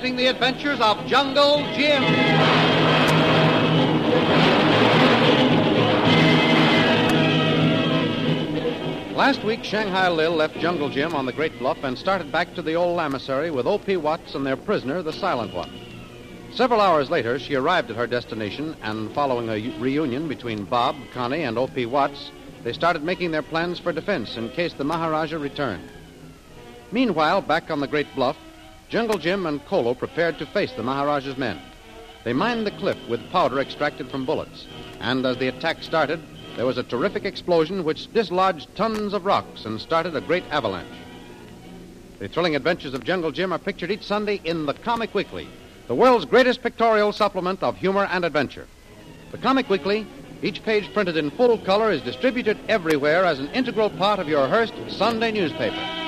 Presenting the adventures of Jungle Jim. Last week, Shanghai Lil left Jungle Jim on the Great Bluff and started back to the old lamasery with O.P. Watts and their prisoner, the Silent One. Several hours later, she arrived at her destination, and following a reunion between Bob, Connie, and O.P. Watts, they started making their plans for defense in case the Maharaja returned. Meanwhile, back on the Great Bluff, Jungle Jim and Kolu prepared to face the Maharaja's men. They mined the cliff with powder extracted from bullets, and as the attack started, there was a terrific explosion which dislodged tons of rocks and started a great avalanche. The thrilling adventures of Jungle Jim are pictured each Sunday in the Comic Weekly, the world's greatest pictorial supplement of humor and adventure. The Comic Weekly, each page printed in full color, is distributed everywhere as an integral part of your Hearst Sunday newspaper.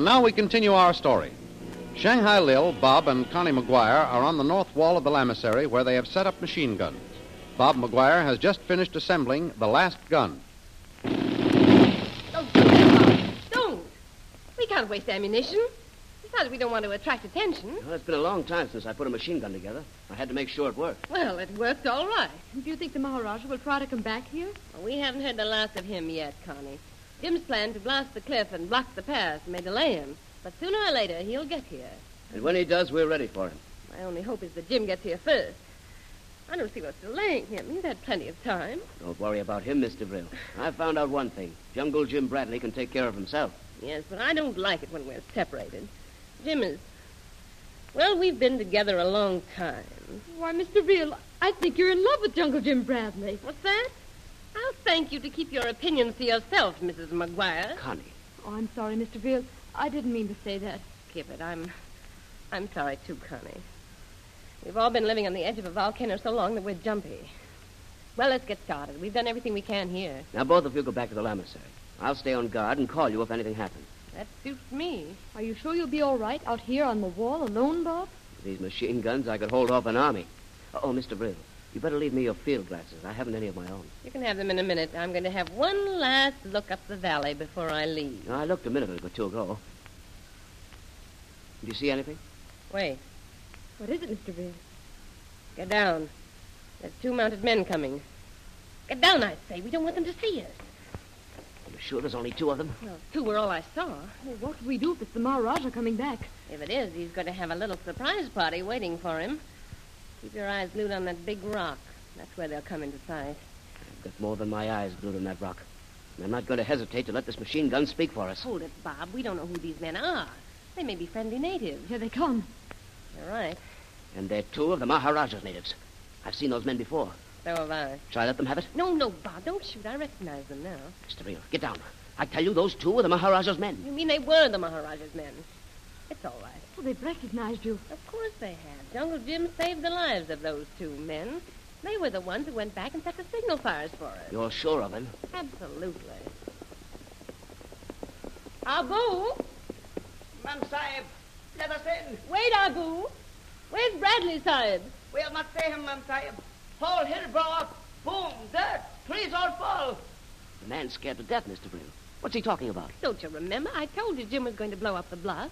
And now we continue our story. Shanghai Lil, Bob, and Connie McGuire are on the north wall of the lamasery where they have set up machine guns. Bob McGuire has just finished assembling the last gun. Oh, don't, don't. We can't waste ammunition. Besides, we don't want to attract attention. Well, it's been a long time since I put a machine gun together. I had to make sure it worked. Well, it worked all right. Do you think the Maharaja will try to come back here? Well, we haven't heard the last of him yet, Connie. Jim's plan to blast the cliff and block the pass may delay him, but sooner or later he'll get here. And when he does, we're ready for him. My only hope is that Jim gets here first. I don't see what's delaying him. He's had plenty of time. Don't worry about him, Miss de Vrille. I've found out one thing. Jungle Jim Bradley can take care of himself. Yes, but I don't like it when we're separated. Jim is. Well, we've been together a long time. Why, Miss de Vrille, I think you're in love with Jungle Jim Bradley. What's that? I'll thank you to keep your opinions to yourself, Mrs. McGuire. Connie. Oh, I'm sorry, Miss de Vrille. I didn't mean to say that. Skip it. I'm. I'm sorry, too, Connie. We've all been living on the edge of a volcano so long that we're jumpy. Well, let's get started. We've done everything we can here. Now, both of you go back to the lamasery. I'll stay on guard and call you if anything happens. That suits me. Are you sure you'll be all right out here on the wall alone, Bob? With these machine guns, I could hold off an army. Oh, Miss de Vrille, you better leave me your field glasses. I haven't any of my own. You can have them in a minute. I'm going to have one last look up the valley before I leave. I looked a minute or two ago. Did you see anything? Wait. What is it, Miss de Vrille? Get down. There's two mounted men coming. Get down, I say. We don't want them to see us. You sure there's only two of them? Well, two were all I saw. Well, what do we do if it's the Maharaja coming back? If it is, he's going to have a little surprise party waiting for him. Keep your eyes glued on that big rock. That's where they'll come into sight. I've got more than my eyes glued on that rock. And I'm not going to hesitate to let this machine gun speak for us. Hold it, Bob. We don't know who these men are. They may be friendly natives. Here they come. You're right. And they're two of the Maharaja's natives. I've seen those men before. So have I. Shall I let them have it? No, no, Bob. Don't shoot. I recognize them now. Miss de Vrille, get down. I tell you, those two are the Maharaja's men. You mean they were the Maharaja's men? It's all right. Well, they've recognized you. Of course they have. Jungle Jim saved the lives of those two men. They were the ones who went back and set the signal fires for us. You're sure of him? Absolutely. Abu! Ma'am Sahib, let us in. Wait, Abu! Where's Bradley, Sahib? We'll not see him, Ma'am Sahib. Whole hill blow up. Boom, dirt, trees all fall. The man's scared to death, Miss de Vrille. What's he talking about? Don't you remember? I told you Jim was going to blow up the bluff.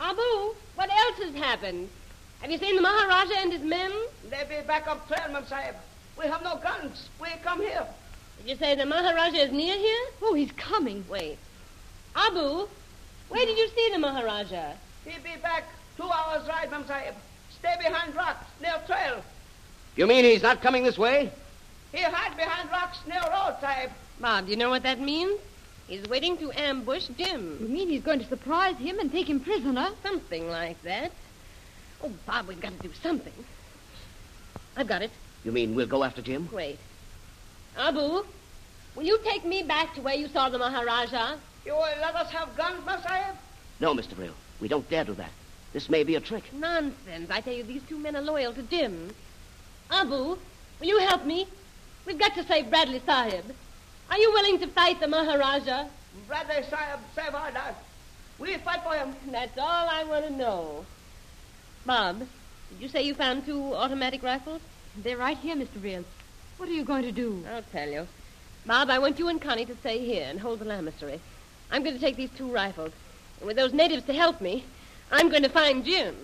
Abu, what else has happened? Have you seen the Maharaja and his men? They be back up trail, Ma'am Sahib. We have no guns. We come here. Did you say the Maharaja is near here? Oh, he's coming. Wait. Abu, where did you see the Maharaja? He be back two hours ride, Ma'am Sahib. Stay behind rocks near trail. You mean he's not coming this way? He hide behind rocks near road, Sahib. Bob, do you know what that means? He's waiting to ambush Jim. You mean he's going to surprise him and take him prisoner? Something like that. Oh, Bob, we've got to do something. I've got it. You mean we'll go after Jim? Wait. Abu, will you take me back to where you saw the Maharaja? You will let us have guns, Masayeb? No, Miss de Vrille. We don't dare do that. This may be a trick. Nonsense. I tell you, these two men are loyal to Jim. Abu, will you help me? We've got to save Bradley Sahib. Are you willing to fight the Maharaja? Bradley Sahib, save our lives. We'll fight for him. That's all I want to know. Bob, did you say you found two automatic rifles? They're right here, Miss de Vrille. What are you going to do? I'll tell you. Bob, I want you and Connie to stay here and hold the lamasery. I'm going to take these two rifles. And with those natives to help me, I'm going to find Jim.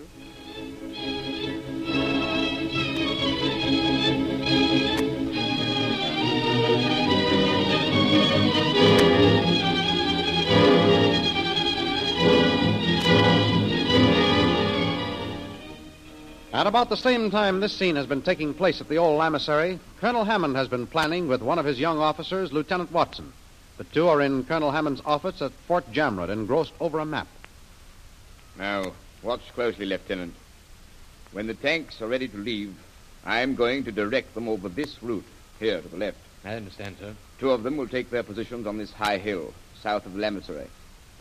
At about the same time this scene has been taking place at the old lamasery, Colonel Hammond has been planning with one of his young officers, Lieutenant Watson. The two are in Colonel Hammond's office at Fort Jamrud, engrossed over a map. Now, watch closely, Lieutenant. When the tanks are ready to leave, I'm going to direct them over this route, here to the left. I understand, sir. Two of them will take their positions on this high hill, south of the Lamasery.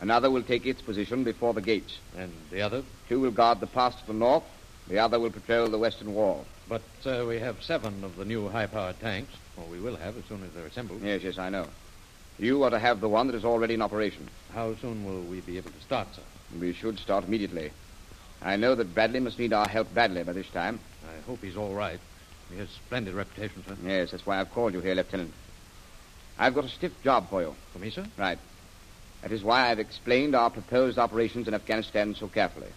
Another will take its position before the gates. And the other? Two will guard the pass to the north. The other will patrol the western wall. But, sir, we have seven of the new high-powered tanks. Or we will have as soon as they're assembled. Yes, yes, I know. You are to have the one that is already in operation. How soon will we be able to start, sir? We should start immediately. I know that Bradley must need our help badly by this time. I hope he's all right. He has splendid reputation, sir. Yes, that's why I've called you here, Lieutenant. I've got a stiff job for you. For me, sir? Right. That is why I've explained our proposed operations in Afghanistan so carefully.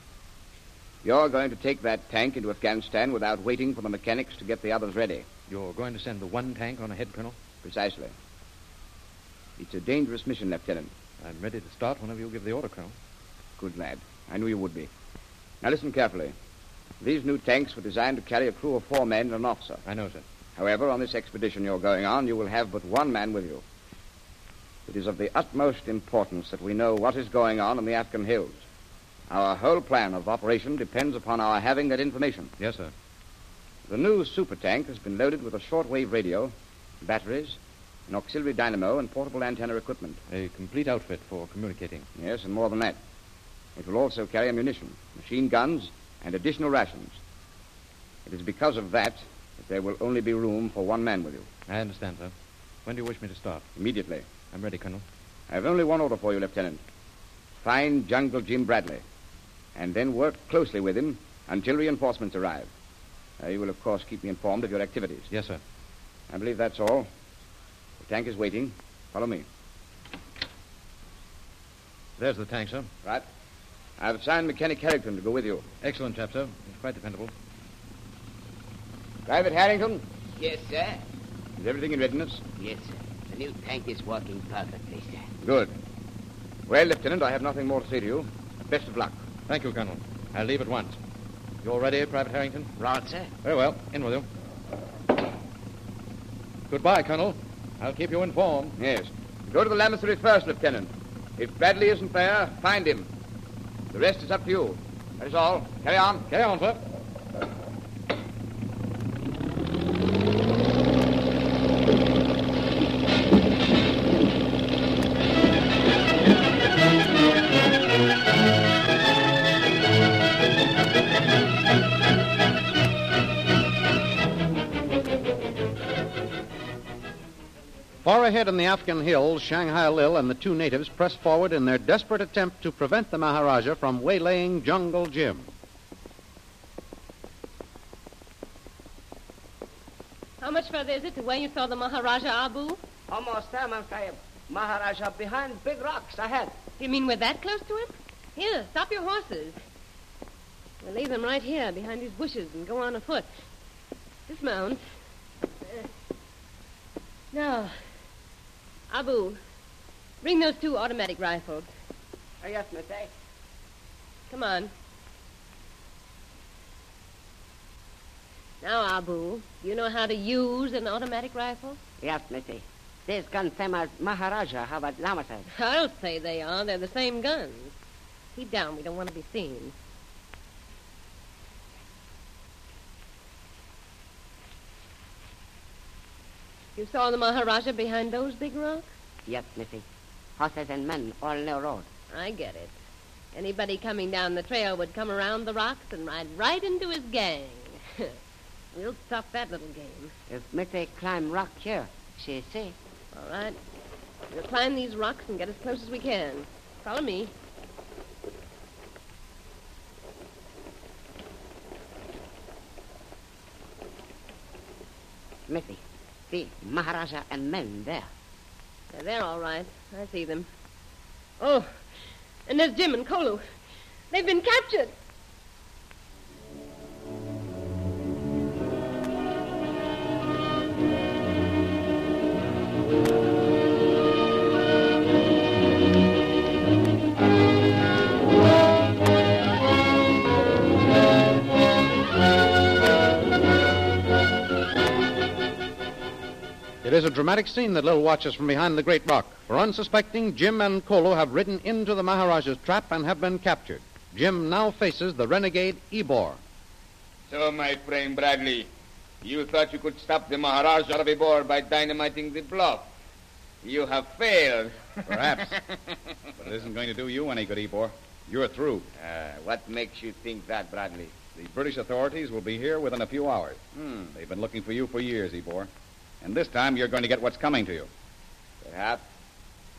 You're going to take that tank into Afghanistan without waiting for the mechanics to get the others ready. You're going to send the one tank on ahead, Colonel? Precisely. It's a dangerous mission, Lieutenant. I'm ready to start whenever you give the order, Colonel. Good lad. I knew you would be. Now listen carefully. These new tanks were designed to carry a crew of four men and an officer. I know, sir. However, on this expedition you're going on, you will have but one man with you. It is of the utmost importance that we know what is going on in the Afghan hills. Our whole plan of operation depends upon our having that information. Yes, sir. The new super tank has been loaded with a shortwave radio, batteries, an auxiliary dynamo, and portable antenna equipment. A complete outfit for communicating. Yes, and more than that. It will also carry ammunition, machine guns, and additional rations. It is because of that that there will only be room for one man with you. I understand, sir. When do you wish me to start? Immediately. I'm ready, Colonel. I have only one order for you, Lieutenant. Find Jungle Jim Bradley, and then work closely with him until reinforcements arrive. Uh, you will, of course, keep me informed of your activities. Yes, sir. I believe that's all. The tank is waiting. Follow me. There's the tank, sir. Right. I've assigned Mechanic Harrington to go with you. Excellent chap, sir. He's quite dependable. Private Harrington, Yes, sir. is everything in readiness? Yes, sir. The new tank is working perfectly, sir. Good. Well, Lieutenant, I have nothing more to say to you. Best of luck. Thank you, Colonel. I'll leave at once. You're ready, Private Harrington? Right, sir. Very well. In with you. Goodbye, Colonel. I'll keep you informed. Yes. Go to the lamasery first, Lieutenant. If Bradley isn't there, find him. The rest is up to you. That is all. Carry on. Carry on, sir. Far ahead in the Afghan hills, Shanghai Lil and the two natives press forward in their desperate attempt to prevent the Maharaja from waylaying Jungle Jim. How much further is it to where you saw the Maharaja Abu? Almost there, Masayeb. Maharaja behind big rocks ahead. You mean we're that close to him? Here, stop your horses. We'll leave them right here behind these bushes and go on afoot. Dismount. Uh, now, Abu, bring those two automatic rifles. Oh, yes, Masay. Eh? Come on. Now, Abu, you know how to use an automatic rifle? Yes, Missy. Eh? These guns same as Maharaja have at Lamasan. I'll say they are. They're the same guns. Keep down. We don't want to be seen. You saw the Maharaja behind those big rocks? Yes, Missy. Horses and men all in the road. I get it. Anybody coming down the trail would come around the rocks and ride right into his gang. we'll stop that little game. If Missy climb rock here, she see. All right. We'll climb these rocks and get as close as we can. Follow me. Missy, see Maharaja and men there. They're all right. I see them. Oh, and there's Jim and Kolu. They've been captured. Dramatic scene that Lil watches from behind the great rock. For unsuspecting, Jim and Kolu have ridden into the Maharaja's trap and have been captured. Jim now faces the renegade Ebor. So, my friend Bradley, you thought you could stop the Maharaja of Ebor by dynamiting the bluff. You have failed. Perhaps. but it isn't going to do you any good, Ebor. You're through. Uh, what makes you think that, Bradley? The British authorities will be here within a few hours. Hmm. They've been looking for you for years, Ebor. And this time you're going to get what's coming to you. Perhaps.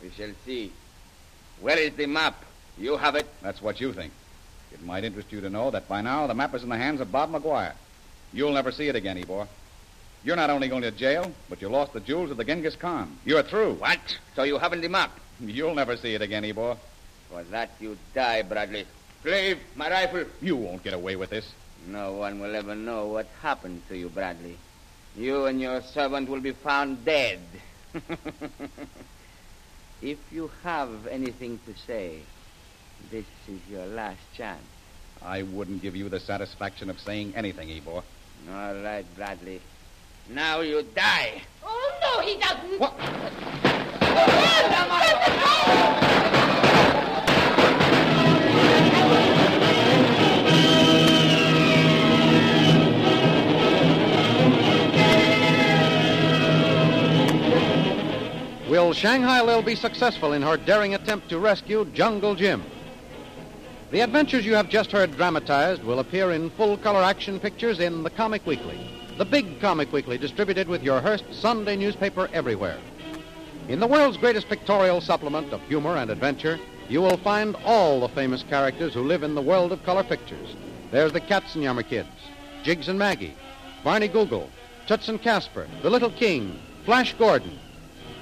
We shall see. Where is the map? You have it. That's what you think. It might interest you to know that by now the map is in the hands of Bob McGuire. You'll never see it again, Ebor. You're not only going to jail, but you lost the jewels of the Genghis Khan. You're through. What? So you haven't the map? You'll never see it again, Ebor. For that you die, Bradley. Slave, my rifle. You won't get away with this. No one will ever know what happened to you, Bradley. You and your servant will be found dead. if you have anything to say, this is your last chance. I wouldn't give you the satisfaction of saying anything, Ebor. All right, Bradley. Now you die. Oh, no, he doesn't. What? Oh, will Shanghai Lil be successful in her daring attempt to rescue Jungle Jim? The adventures you have just heard dramatized will appear in full color action pictures in The Comic Weekly, the big comic weekly distributed with your Hearst Sunday newspaper everywhere. In the world's greatest pictorial supplement of humor and adventure, you will find all the famous characters who live in the world of color pictures. There's the Katzenjammer Kids, Jiggs and Maggie, Barney Google, Toots and Casper, The Little King, Flash Gordon.